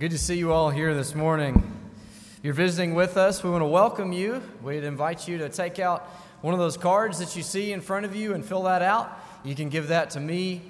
Good to see you all here this morning. If you're visiting with us, we want to welcome you. We'd invite you to take out one of those cards that you see in front of you and fill that out. You can give that to me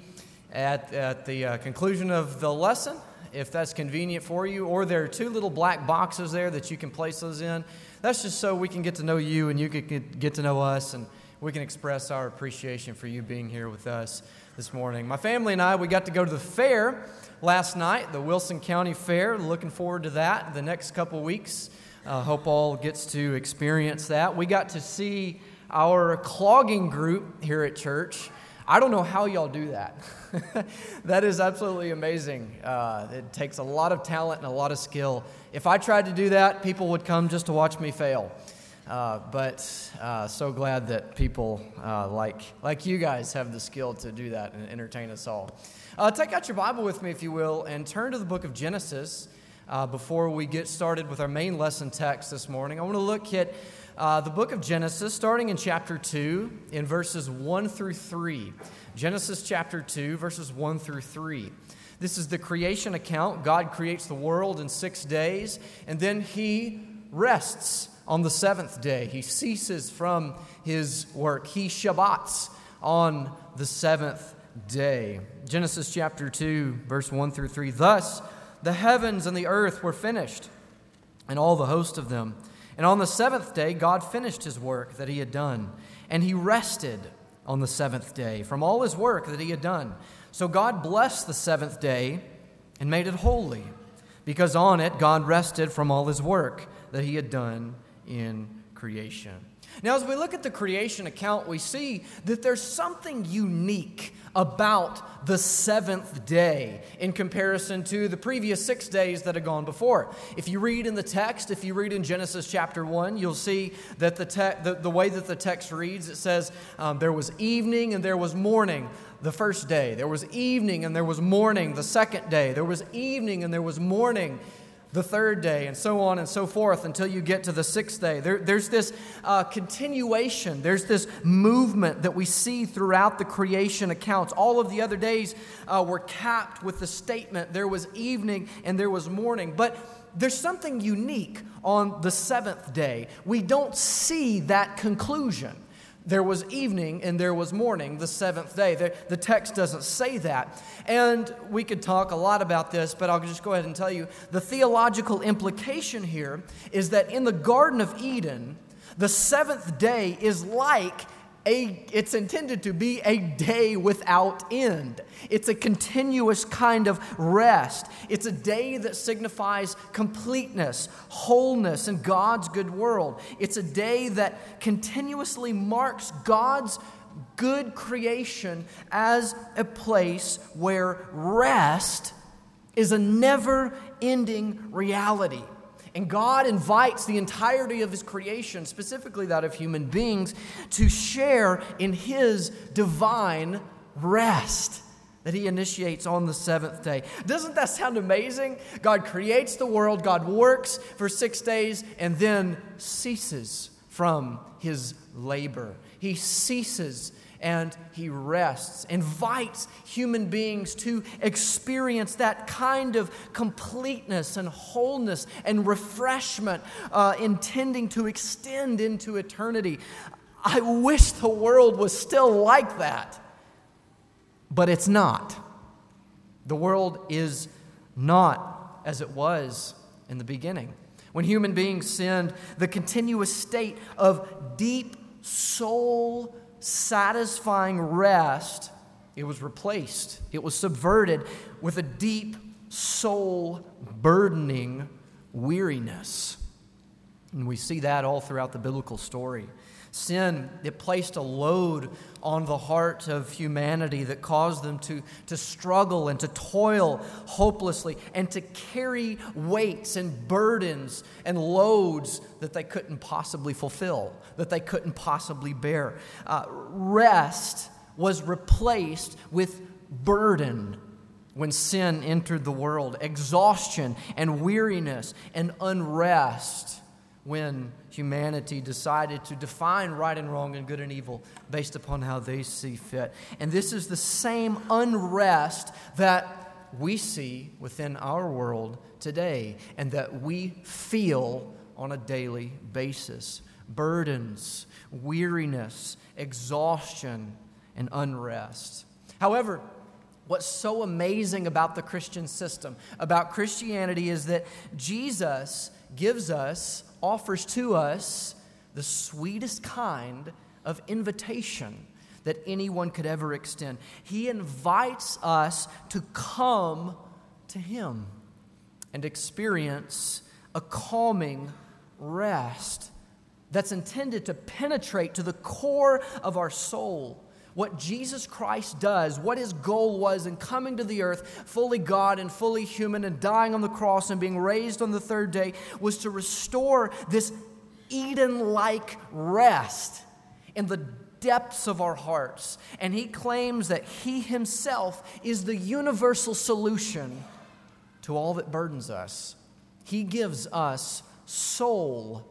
at, at the uh, conclusion of the lesson if that's convenient for you, or there are two little black boxes there that you can place those in. That's just so we can get to know you and you can get to know us and we can express our appreciation for you being here with us this morning. My family and I, we got to go to the fair last night, the Wilson County Fair. Looking forward to that the next couple weeks. Uh, hope all gets to experience that. We got to see our clogging group here at church. I don't know how y'all do that. that is absolutely amazing. Uh, it takes a lot of talent and a lot of skill. If I tried to do that, people would come just to watch me fail. Uh, but uh, so glad that people uh, like, like you guys have the skill to do that and entertain us all. Uh, take out your Bible with me, if you will, and turn to the book of Genesis uh, before we get started with our main lesson text this morning. I want to look at the book of Genesis, starting in chapter 2, in verses 1 through 3. Genesis chapter 2, verses 1 through 3. This is the creation account. God creates the world in six days, and then he rests on the seventh day. He ceases from his work. He Shabbats on the seventh day. Genesis chapter 2, verse 1 through 3. Thus the heavens and the earth were finished, and all the host of them. And on the seventh day, God finished his work that he had done, and he rested on the seventh day from all his work that he had done. So God blessed the seventh day and made it holy, because on it God rested from all his work that he had done in creation. Now, as we look at the creation account, we see that there's something unique about the seventh day in comparison to the previous six days that had gone before. If you read in the text, if you read in Genesis chapter 1, you'll see that the, te- the, the way that the text reads, it says um, there was evening and there was morning the first day, there was evening and there was morning the second day, there was evening and there was morning the third day, and so on and so forth until you get to the sixth day. There, there's this uh, continuation, there's this movement that we see throughout the creation accounts. All of the other days uh, were capped with the statement there was evening and there was morning. But there's something unique on the seventh day. We don't see that conclusion there was evening and there was morning the seventh day. The, the, text doesn't say that. And we could talk a lot about this, but I'll just go ahead and tell you the theological implication here is that in the Garden of Eden, the seventh day is like a, it's intended to be a day without end. It's a continuous kind of rest. It's a day that signifies completeness, wholeness, and God's good world. It's a day that continuously marks God's good creation as a place where rest is a never ending reality. And God invites the entirety of His creation, specifically that of human beings, to share in His divine rest that He initiates on the seventh day. Doesn't that sound amazing? God creates the world, God works for six days, and then ceases from His labor. He ceases and he rests, invites human beings to experience that kind of completeness and wholeness and refreshment, uh, intending to extend into eternity. I wish the world was still like that, but it's not. The world is not as it was in the beginning. When human beings sinned, the continuous state of deep soul satisfying rest, it was replaced, it was subverted with a deep, soul burdening weariness. And we see that all throughout the biblical story. Sin, it placed a load on the heart of humanity that caused them to, to struggle and to toil hopelessly and to carry weights and burdens and loads that they couldn't possibly fulfill, that they couldn't possibly bear. Uh, rest was replaced with burden when sin entered the world, exhaustion and weariness and unrest when humanity decided to define right and wrong and good and evil based upon how they see fit. And this is the same unrest that we see within our world today and that we feel on a daily basis burdens, weariness, exhaustion, and unrest. However, what's so amazing about the Christian system, about Christianity, is that Jesus gives us, offers to us, the sweetest kind of invitation that anyone could ever extend. He invites us to come to Him and experience a calming rest that's intended to penetrate to the core of our soul. What Jesus Christ does, what his goal was in coming to the earth, fully God and fully human, and dying on the cross and being raised on the third day, was to restore this Eden like rest in the depths of our hearts. And he claims that he himself is the universal solution to all that burdens us. He gives us soul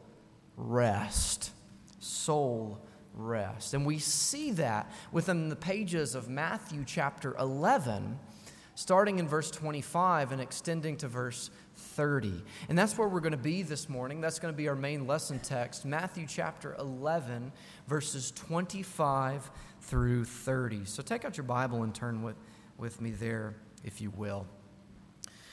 rest. Soul rest. And we see that within the pages of Matthew chapter 11, starting in verse 25 and extending to verse 30. And that's where we're going to be this morning. That's going to be our main lesson text, Matthew chapter 11, verses 25 through 30. So take out your Bible and turn with, with me there, if you will.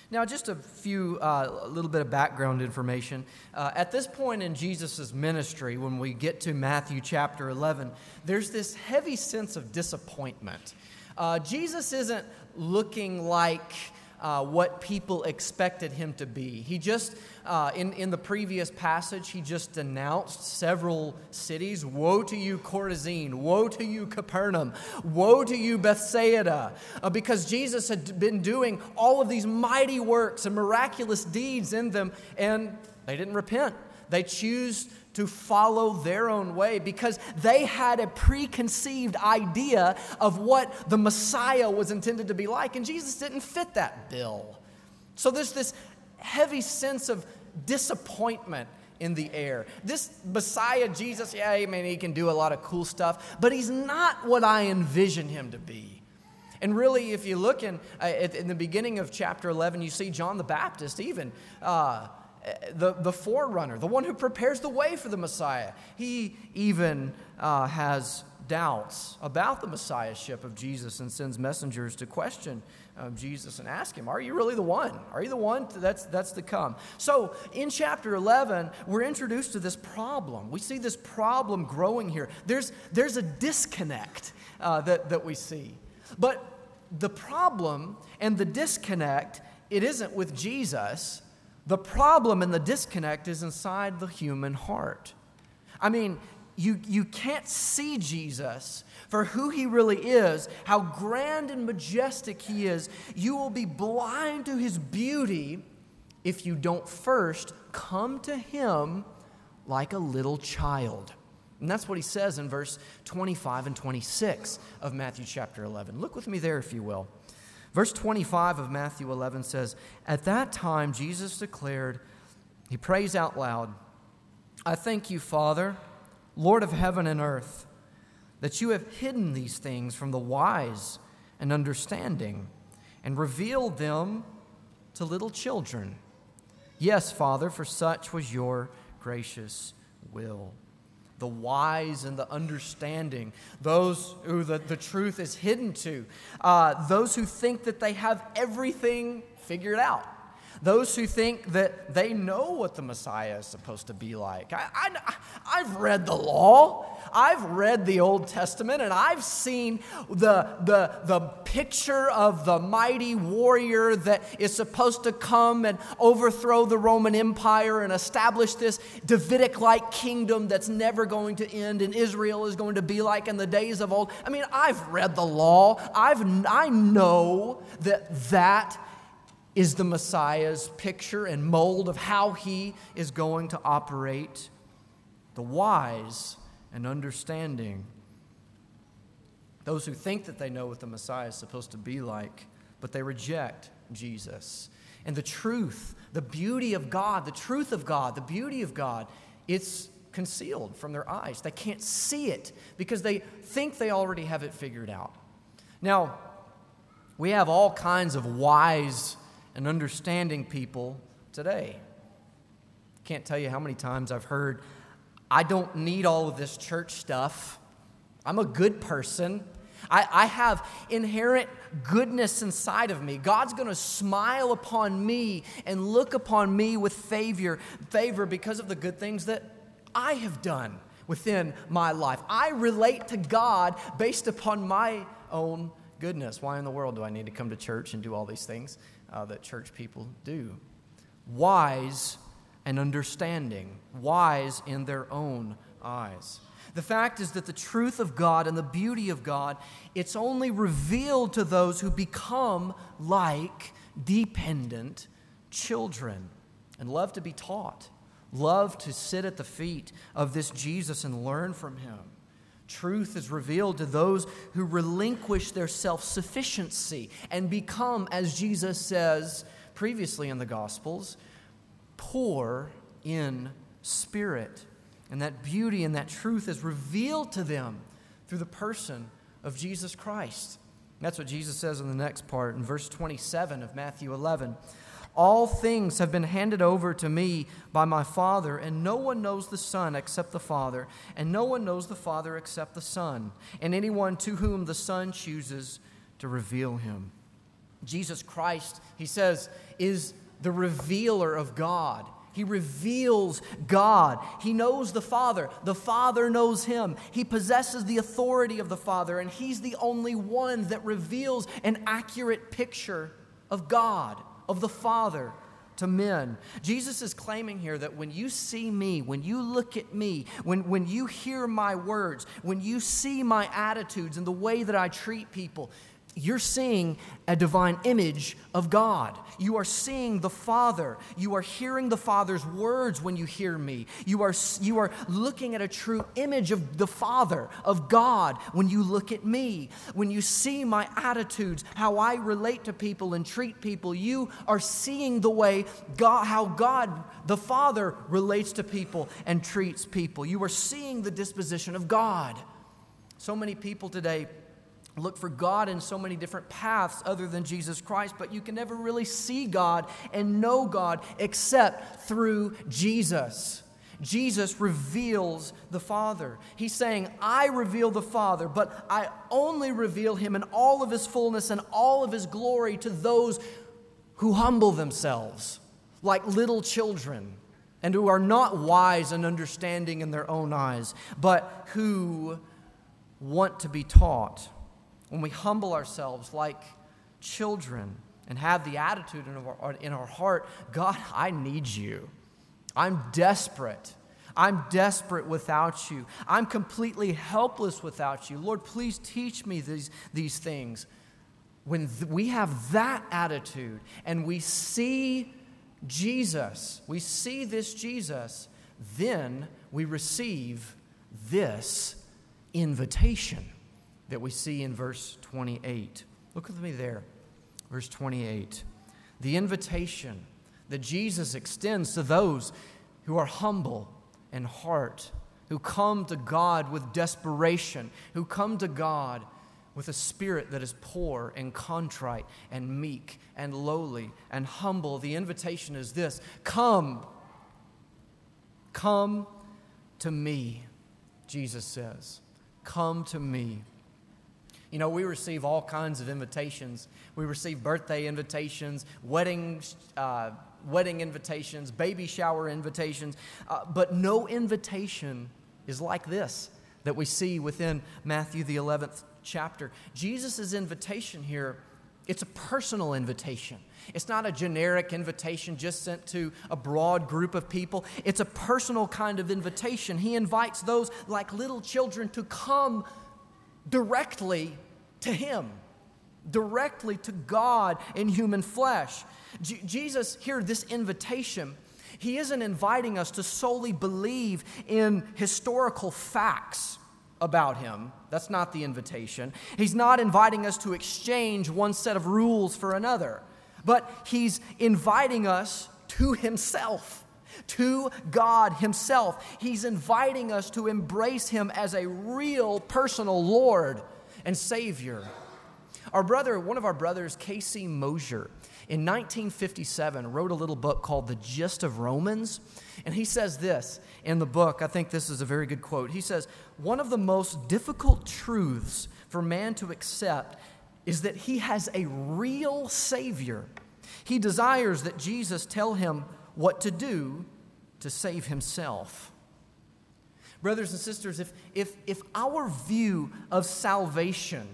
Now, just a few, uh, a little bit of background information. Uh, at this point in Jesus' ministry, when we get to Matthew chapter 11, there's this heavy sense of disappointment. Uh, Jesus isn't looking like uh, what people expected him to be. He just, uh, in, in the previous passage, he just denounced several cities Woe to you, Chorazin! Woe to you, Capernaum! Woe to you, Bethsaida! Uh, because Jesus had been doing all of these mighty works and miraculous deeds in them, and they didn't repent. They choose to follow their own way because they had a preconceived idea of what the Messiah was intended to be like, and Jesus didn't fit that bill. So there's this heavy sense of disappointment in the air. This Messiah, Jesus, yeah, I mean, he can do a lot of cool stuff, but he's not what I envision him to be. And really, if you look in, uh, in the beginning of chapter 11, you see John the Baptist even. Uh, the, the forerunner, the one who prepares the way for the Messiah. He even uh, has doubts about the messiahship of Jesus and sends messengers to question uh, Jesus and ask him, Are you really the one? Are you the one that's, that's to come? So in chapter 11, we're introduced to this problem. We see this problem growing here. There's, there's a disconnect uh, that, that we see. But the problem and the disconnect, it isn't with Jesus the problem and the disconnect is inside the human heart. I mean, you, you can't see Jesus for who he really is, how grand and majestic he is. You will be blind to his beauty if you don't first come to him like a little child. And that's what he says in verse 25 and 26 of Matthew chapter 11. Look with me there, if you will. Verse 25 of Matthew 11 says, At that time, Jesus declared, He prays out loud, I thank you, Father, Lord of heaven and earth, that you have hidden these things from the wise and understanding and revealed them to little children. Yes, Father, for such was your gracious will the wise and the understanding, those who the, the truth is hidden to, uh, those who think that they have everything figured out. Those who think that they know what the Messiah is supposed to be like. I, I've read the law. I've read the Old Testament and I've seen the, the, the picture of the mighty warrior that is supposed to come and overthrow the Roman Empire and establish this Davidic like kingdom that's never going to end and Israel is going to be like in the days of old. I mean, I've read the law. I've, I know that that is the Messiah's picture and mold of how he is going to operate. The wise and understanding. Those who think that they know what the Messiah is supposed to be like, but they reject Jesus. And the truth, the beauty of God, the truth of God, the beauty of God, it's concealed from their eyes. They can't see it because they think they already have it figured out. Now, We have all kinds of wise and understanding people today. Can't tell you how many times I've heard, I don't need all of this church stuff. I'm a good person. I, I have inherent goodness inside of me. God's going to smile upon me and look upon me with favor, favor because of the good things that I have done within my life. I relate to God based upon my own goodness. Why in the world do I need to come to church and do all these things uh, that church people do? Wise and understanding, wise in their own eyes. The fact is that the truth of God and the beauty of God, it's only revealed to those who become like dependent children and love to be taught, love to sit at the feet of this Jesus and learn from him. Truth is revealed to those who relinquish their self sufficiency and become, as Jesus says previously in the Gospels, poor in spirit. And that beauty and that truth is revealed to them through the person of Jesus Christ. that's what Jesus says in the next part in verse 27 of Matthew 11. All things have been handed over to me by my Father, and no one knows the Son except the Father, and no one knows the Father except the Son, and anyone to whom the Son chooses to reveal him. Jesus Christ, he says, is the revealer of God. He reveals God. He knows the Father. The Father knows him. He possesses the authority of the Father, and he's the only one that reveals an accurate picture of God of the Father to men. Jesus is claiming here that when you see me, when you look at me, when, when you hear my words, when you see my attitudes and the way that I treat people, you're seeing a divine image of God. You are seeing the Father. You are hearing the Father's words when you hear me. You are, you are looking at a true image of the Father, of God, when you look at me. When you see my attitudes, how I relate to people and treat people, you are seeing the way God, how God, the Father, relates to people and treats people. You are seeing the disposition of God. So many people today look for God in so many different paths other than Jesus Christ, but you can never really see God and know God except through Jesus. Jesus reveals the Father. He's saying, I reveal the Father, but I only reveal him in all of his fullness and all of his glory to those who humble themselves like little children and who are not wise and understanding in their own eyes, but who want to be taught when we humble ourselves like children and have the attitude in our, in our heart God, I need you. I'm desperate. I'm desperate without you. I'm completely helpless without you. Lord, please teach me these, these things. When th- we have that attitude and we see Jesus, we see this Jesus, then we receive this invitation that we see in verse 28. Look with me there. Verse 28. The invitation that Jesus extends to those who are humble in heart, who come to God with desperation, who come to God with a spirit that is poor and contrite and meek and lowly and humble. The invitation is this Come, come to me, Jesus says. Come to me. You know, we receive all kinds of invitations. We receive birthday invitations, wedding, uh, wedding invitations, baby shower invitations, uh, but no invitation is like this that we see within Matthew, the 11th chapter. Jesus' invitation here, it's a personal invitation. It's not a generic invitation just sent to a broad group of people. It's a personal kind of invitation. He invites those like little children to come directly to Him, directly to God in human flesh. Jesus, here, this invitation, He isn't inviting us to solely believe in historical facts about Him. That's not the invitation. He's not inviting us to exchange one set of rules for another, but He's inviting us to Himself to God Himself. He's inviting us to embrace Him as a real personal Lord and Savior. Our brother, one of our brothers, K.C. Moser, in 1957 wrote a little book called The Gist of Romans. And he says this in the book. I think this is a very good quote. He says, One of the most difficult truths for man to accept is that he has a real Savior. He desires that Jesus tell him what to do to save himself. Brothers and sisters, if, if, if our view of salvation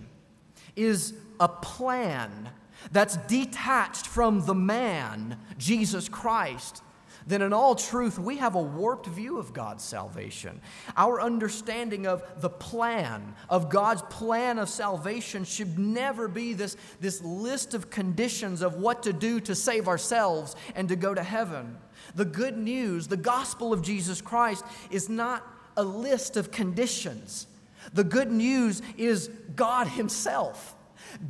is a plan that's detached from the man, Jesus Christ, then in all truth, we have a warped view of God's salvation. Our understanding of the plan, of God's plan of salvation, should never be this, this list of conditions of what to do to save ourselves and to go to heaven. The good news, the gospel of Jesus Christ, is not a list of conditions. The good news is God Himself.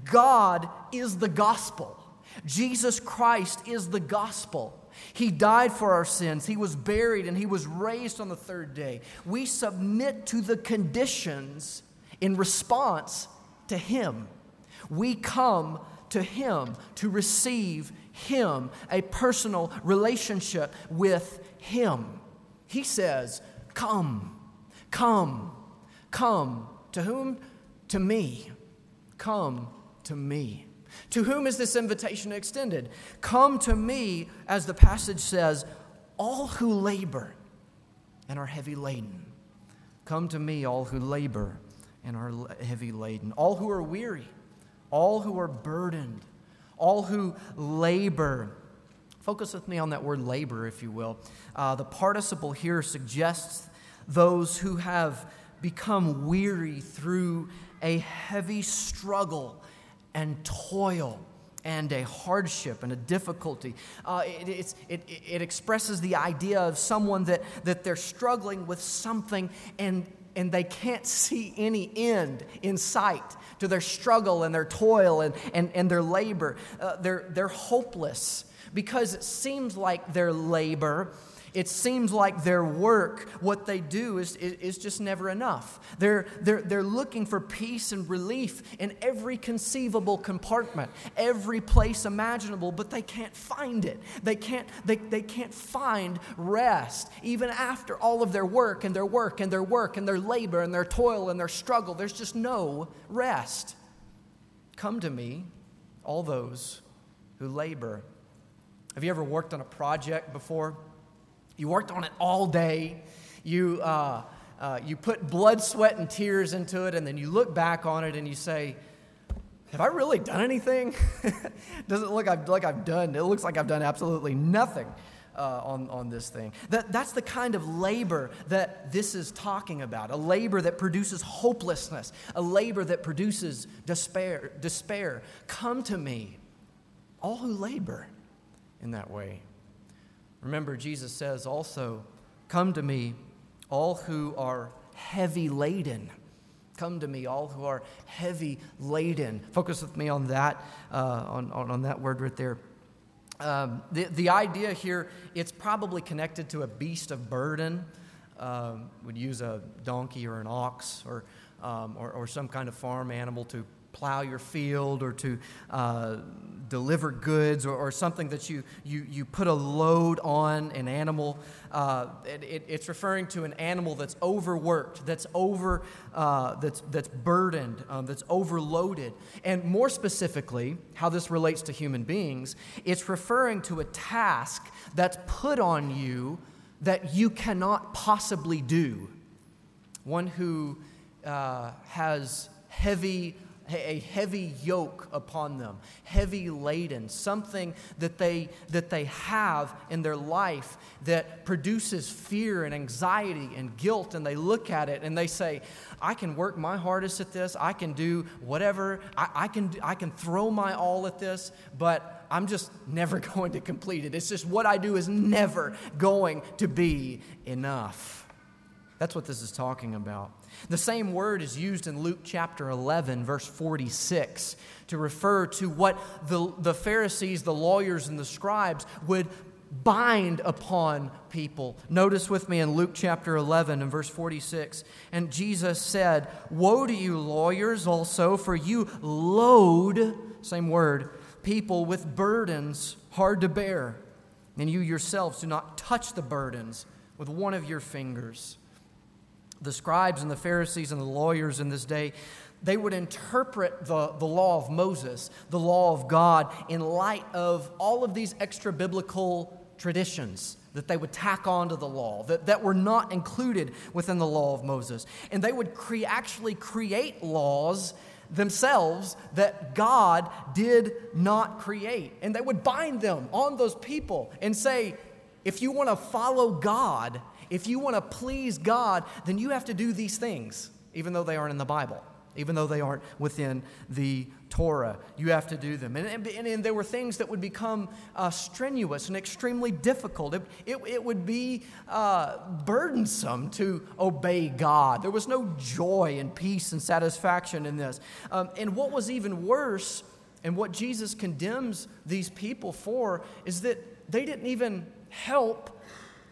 God is the gospel. Jesus Christ is the gospel. He died for our sins. He was buried and he was raised on the third day. We submit to the conditions in response to Him. We come to Him to receive Him, a personal relationship with Him. He says, Come, come, come. To whom? To me. Come to me. To whom is this invitation extended? Come to me, as the passage says, all who labor and are heavy laden. Come to me, all who labor and are heavy laden, all who are weary, all who are burdened, all who labor. Focus with me on that word labor, if you will. Uh, the participle here suggests those who have become weary through a heavy struggle and toil and a hardship and a difficulty. Uh, it, it, it expresses the idea of someone that, that they're struggling with something and, and they can't see any end in sight to their struggle and their toil and, and, and their labor. Uh, they're, they're hopeless because it seems like their labor it seems like their work, what they do, is, is, just never enough. They're, they're, they're looking for peace and relief in every conceivable compartment, every place imaginable, but they can't find it. They can't, they, they can't find rest. Even after all of their work and their work and their work and their labor and their toil and their struggle, there's just no rest. Come to me, all those who labor. Have you ever worked on a project before? You worked on it all day. You, uh, uh, you put blood, sweat, and tears into it, and then you look back on it and you say, Have I really done anything? Does it look like I've done? It looks like I've done absolutely nothing. Uh, on, on this thing. That, that's the kind of labor that this is talking about a labor that produces hopelessness, a labor that produces despair. despair. Come to me, all who labor in that way. Remember, Jesus says also, Come to me, all who are heavy laden. Come to me, all who are heavy laden. Focus with me on that, uh, on, on, on, that word right there. Um, the, the idea here, it's probably connected to a beast of burden. Um, would use a donkey or an ox or, um, or, or some kind of farm animal to plow your field or to uh, deliver goods or, or, something that you, you, you put a load on an animal. Uh, it, it, it's referring to an animal that's overworked, that's, over, uh, that's, that's burdened, um, that's overloaded. And more specifically, how this relates to human beings, it's referring to a task that's put on you that you cannot possibly do. One who uh, has heavy a heavy yoke upon them, heavy laden, something that they, that they have in their life that produces fear and anxiety and guilt. And they look at it and they say, I can work my hardest at this, I can do whatever, I, I can, I can throw my all at this, but I'm just never going to complete it. It's just what I do is never going to be enough. That's what this is talking about. The same word is used in Luke chapter 11, verse 46, to refer to what the, the Pharisees, the lawyers, and the scribes would bind upon people. Notice with me in Luke chapter 11 and verse 46. And Jesus said, Woe to you, lawyers, also, for you load, same word, people with burdens hard to bear, and you yourselves do not touch the burdens with one of your fingers. The scribes and the Pharisees and the lawyers in this day, they would interpret the, the law of Moses, the law of God, in light of all of these extra biblical traditions that they would tack onto the law that, that were not included within the law of Moses. And they would cre- actually create laws themselves that God did not create. And they would bind them on those people and say, if you want to follow God, if you want to please God, then you have to do these things, even though they aren't in the Bible even though they aren't within the Torah. You have to do them. And, and, and there were things that would become uh, strenuous and extremely difficult. It, it, it would be uh, burdensome to obey God. There was no joy and peace and satisfaction in this. Um, and what was even worse, and what Jesus condemns these people for, is that they didn't even help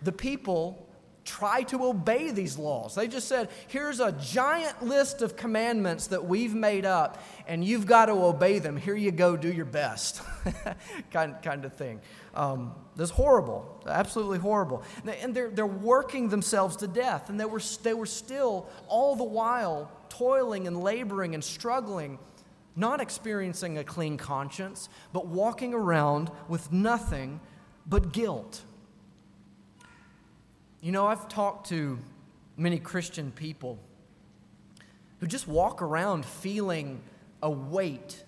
the people try to obey these laws. They just said, here's a giant list of commandments that we've made up, and you've got to obey them. Here you go, do your best. kind, kind of thing. Um, that's horrible, absolutely horrible. And they're, they're working themselves to death, and they were, they were still, all the while, toiling and laboring and struggling, not experiencing a clean conscience, but walking around with nothing but guilt. You know, I've talked to many Christian people who just walk around feeling a weight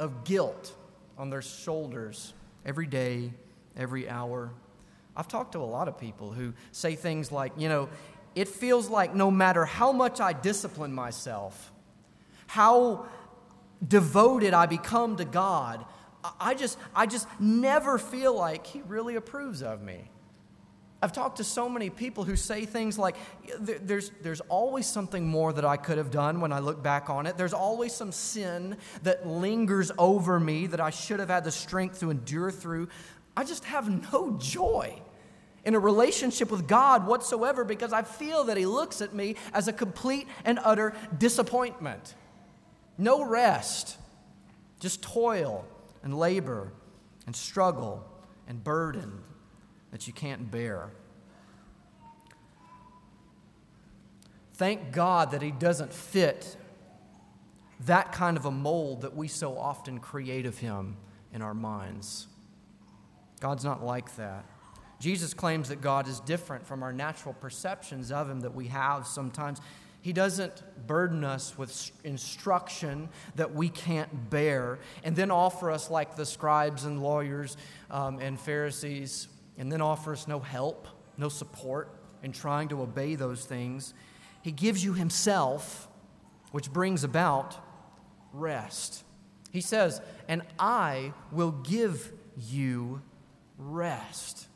of guilt on their shoulders every day, every hour. I've talked to a lot of people who say things like, you know, it feels like no matter how much I discipline myself, how devoted I become to God, I just, I just never feel like He really approves of me. I've talked to so many people who say things like, there's, there's always something more that I could have done when I look back on it. There's always some sin that lingers over me that I should have had the strength to endure through. I just have no joy in a relationship with God whatsoever because I feel that He looks at me as a complete and utter disappointment. No rest, just toil and labor and struggle and burden that you can't bear. Thank God that He doesn't fit that kind of a mold that we so often create of Him in our minds. God's not like that. Jesus claims that God is different from our natural perceptions of Him that we have sometimes. He doesn't burden us with instruction that we can't bear and then offer us, like the scribes and lawyers um, and Pharisees, and then offers no help, no support in trying to obey those things. He gives you Himself, which brings about rest. He says, And I will give you rest.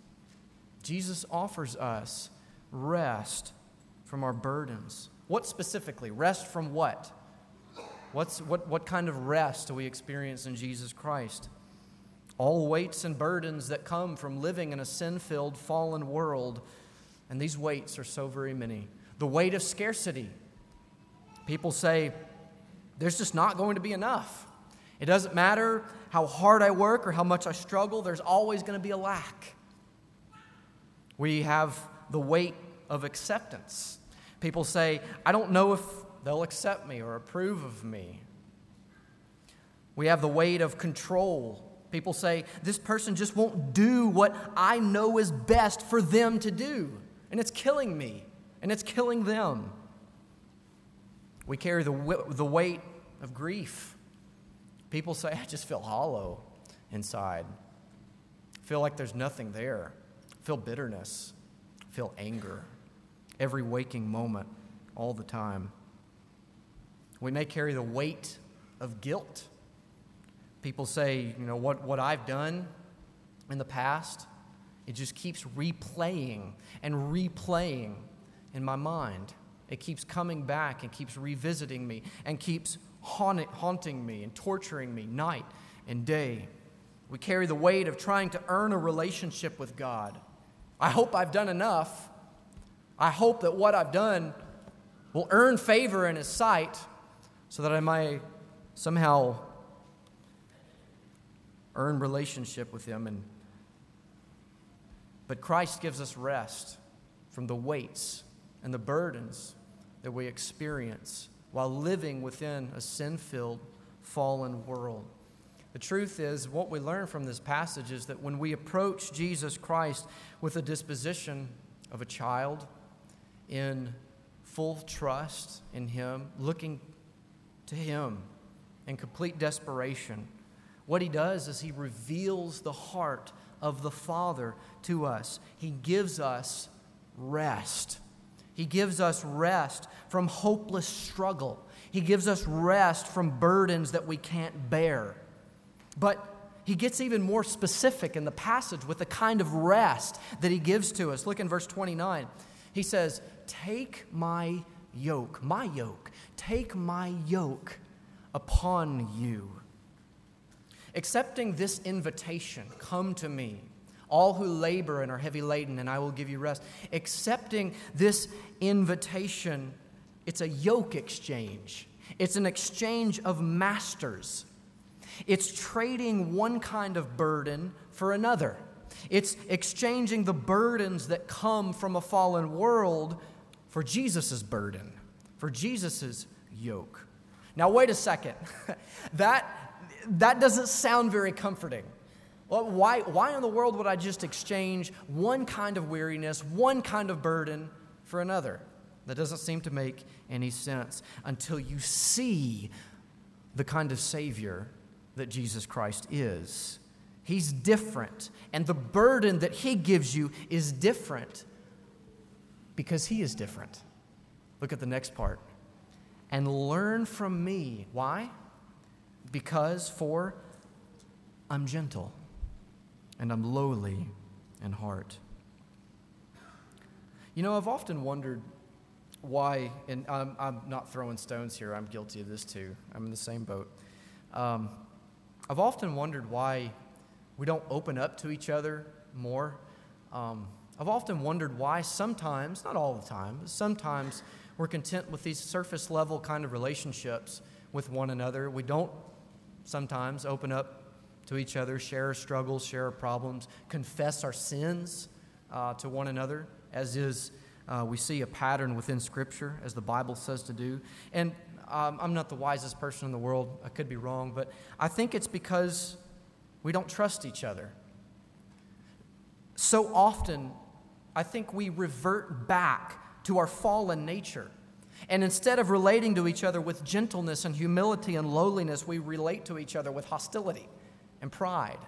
Jesus offers us rest from our burdens. What specifically? Rest from what? What's, what, what kind of rest do we experience in Jesus Christ? All weights and burdens that come from living in a sin filled, fallen world. And these weights are so very many. The weight of scarcity. People say, there's just not going to be enough. It doesn't matter how hard I work or how much I struggle, there's always going to be a lack. We have the weight of acceptance. People say, I don't know if they'll accept me or approve of me. We have the weight of control People say, this person just won't do what I know is best for them to do. And it's killing me, and it's killing them. We carry the, the weight of grief. People say, I just feel hollow inside. feel like there's nothing there. feel bitterness. feel anger. Every waking moment, all the time. We may carry the weight of guilt People say, you know, what, what I've done in the past, it just keeps replaying and replaying in my mind. It keeps coming back and keeps revisiting me and keeps haunting me and torturing me night and day. We carry the weight of trying to earn a relationship with God. I hope I've done enough. I hope that what I've done will earn favor in His sight so that I might somehow earn relationship with Him. And, but Christ gives us rest from the weights and the burdens that we experience while living within a sin filled, fallen world. The truth is, what we learn from this passage is that when we approach Jesus Christ with a disposition of a child, in full trust in Him, looking to Him in complete desperation, what He does is He reveals the heart of the Father to us. He gives us rest. He gives us rest from hopeless struggle. He gives us rest from burdens that we can't bear. But he gets even more specific in the passage with the kind of rest that he gives to us. Look in verse 29. He says, Take my yoke, my yoke, take my yoke upon you. Accepting this invitation, come to me, all who labor and are heavy laden, and I will give you rest. Accepting this invitation, it's a yoke exchange. It's an exchange of masters. It's trading one kind of burden for another. It's exchanging the burdens that come from a fallen world for Jesus' burden, for Jesus' yoke. Now, wait a second. that, that doesn't sound very comforting. Well, why, why in the world would I just exchange one kind of weariness, one kind of burden for another? That doesn't seem to make any sense until you see the kind of Savior that Jesus Christ is. He's different, and the burden that He gives you is different because He is different. Look at the next part. And learn from me. Why? Because, for I'm gentle and I'm lowly in heart. You know, I've often wondered why, and I'm, I'm, not throwing stones here, I'm guilty of this too. I'm in the same boat. Um, I've often wondered why we don't open up to each other more. Um, I've often wondered why sometimes, not all the time, but sometimes we're content with these surface level kind of relationships with one another. We don't sometimes open up to each other, share our struggles, share our problems, confess our sins uh, to one another, as is uh, we see a pattern within Scripture, as the Bible says to do. And um, I'm not the wisest person in the world. I could be wrong, but I think it's because we don't trust each other. So often, I think we revert back to our fallen nature. And instead of relating to each other with gentleness and humility and lowliness, we relate to each other with hostility and pride.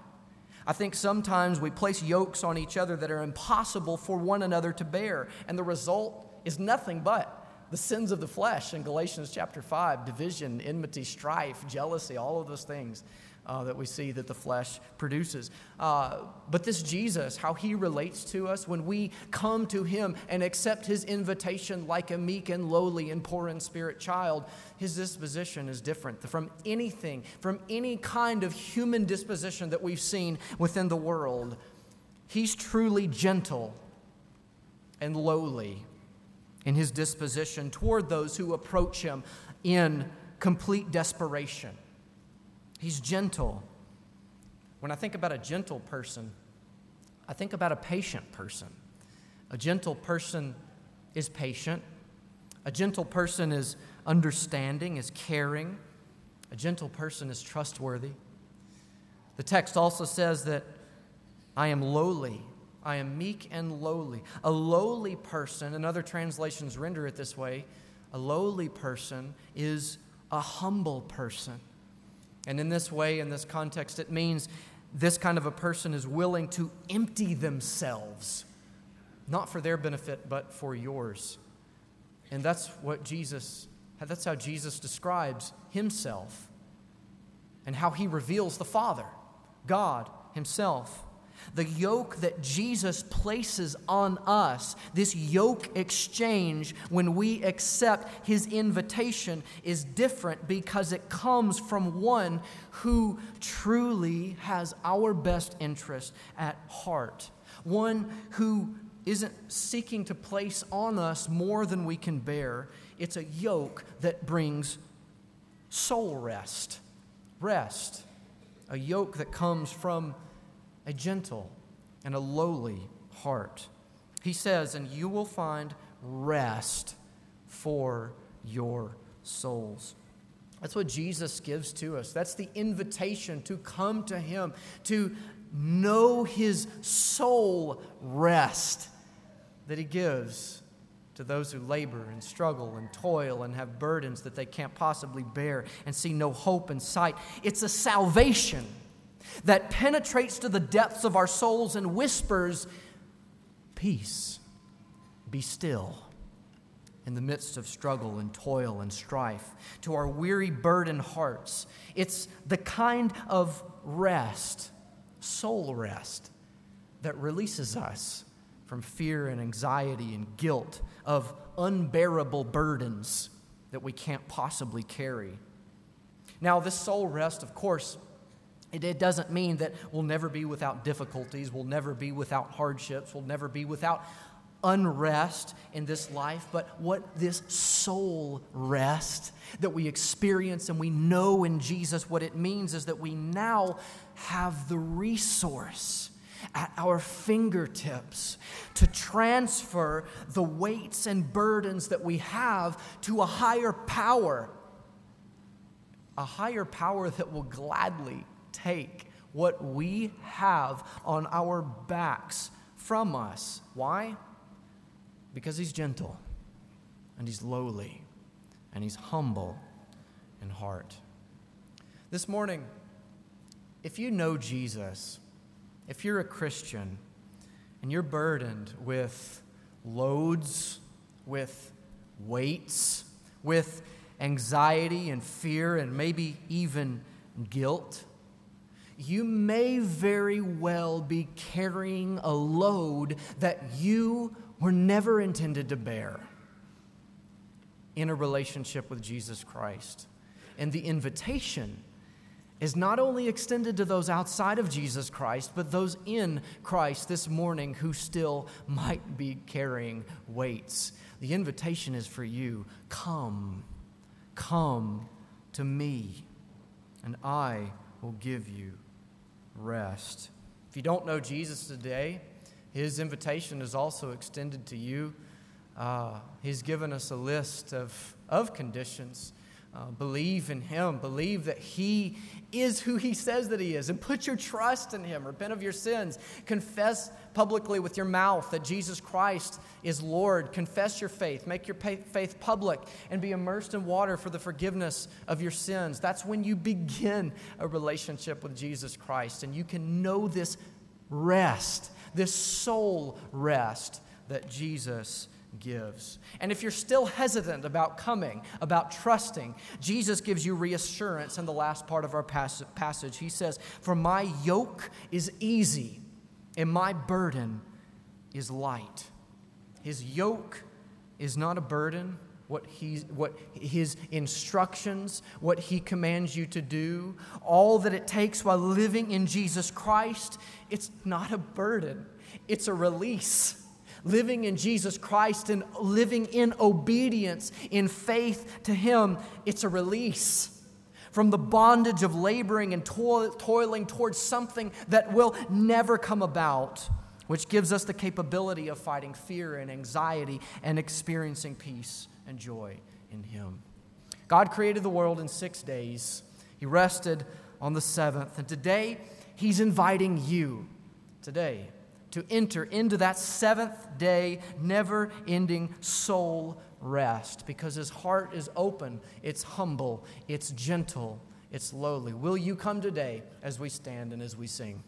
I think sometimes we place yokes on each other that are impossible for one another to bear, and the result is nothing but the sins of the flesh. In Galatians chapter 5 division, enmity, strife, jealousy, all of those things uh, that we see that the flesh produces. Uh, but this Jesus, how he relates to us when we come to him and accept his invitation like a meek and lowly and poor in spirit child, his disposition is different from anything, from any kind of human disposition that we've seen within the world. He's truly gentle and lowly in his disposition toward those who approach him in complete desperation. He's gentle. When I think about a gentle person, I think about a patient person. A gentle person is patient. A gentle person is understanding, is caring. A gentle person is trustworthy. The text also says that I am lowly. I am meek and lowly. A lowly person, and other translations render it this way a lowly person is a humble person. And in this way, in this context, it means this kind of a person is willing to empty themselves, not for their benefit, but for yours. And that's what Jesus, that's how Jesus describes himself and how he reveals the Father, God himself. The yoke that Jesus places on us, this yoke exchange, when we accept his invitation, is different because it comes from one who truly has our best interest at heart. One who isn't seeking to place on us more than we can bear. It's a yoke that brings soul rest. Rest. A yoke that comes from a gentle and a lowly heart. He says, and you will find rest for your souls. That's what Jesus gives to us. That's the invitation to come to Him, to know His soul rest that He gives to those who labor and struggle and toil and have burdens that they can't possibly bear and see no hope in sight. It's a salvation that penetrates to the depths of our souls and whispers, Peace, be still. In the midst of struggle and toil and strife, to our weary, burdened hearts. It's the kind of rest, soul rest, that releases us from fear and anxiety and guilt of unbearable burdens that we can't possibly carry. Now, this soul rest, of course, it, doesn't mean that we'll never be without difficulties, we'll never be without hardships, we'll never be without unrest in this life, but what this soul rest that we experience and we know in Jesus, what it means is that we now have the resource at our fingertips to transfer the weights and burdens that we have to a higher power, a higher power that will gladly take what we have on our backs from us. Why? Because he's gentle and he's lowly and he's humble in heart. This morning, if you know Jesus, if you're a Christian and you're burdened with loads, with weights, with anxiety and fear, and maybe even guilt, you may very well be carrying a load that you were never intended to bear in a relationship with Jesus Christ. And the invitation is not only extended to those outside of Jesus Christ, but those in Christ this morning who still might be carrying weights. The invitation is for you come, come to me, and I will give you rest. If you don't know Jesus today, his invitation is also extended to you. Uh, he's given us a list of, of conditions. Uh, believe in him. Believe that he is who he says that he is. And put your trust in him. Repent of your sins. Confess publicly with your mouth that Jesus Christ is Lord. Confess your faith. Make your faith public and be immersed in water for the forgiveness of your sins. That's when you begin a relationship with Jesus Christ. And you can know this rest, this soul rest that Jesus gives. And if you're still hesitant about coming, about trusting, Jesus gives you reassurance in the last part of our passage. He says, For my yoke is easy and my burden is light. His yoke is not a burden. What, he's, what his instructions, what he commands you to do, all that it takes while living in Jesus Christ, it's not a burden, it's a release living in Jesus Christ and living in obedience, in faith to Him, it's a release from the bondage of laboring and toil, toiling towards something that will never come about, which gives us the capability of fighting fear and anxiety and experiencing peace and joy in Him. God created the world in six days, He rested on the seventh, and today He's inviting you, today, to enter into that seventh day, never ending soul rest because his heart is open, it's humble, it's gentle, it's lowly. Will you come today as we stand and as we sing?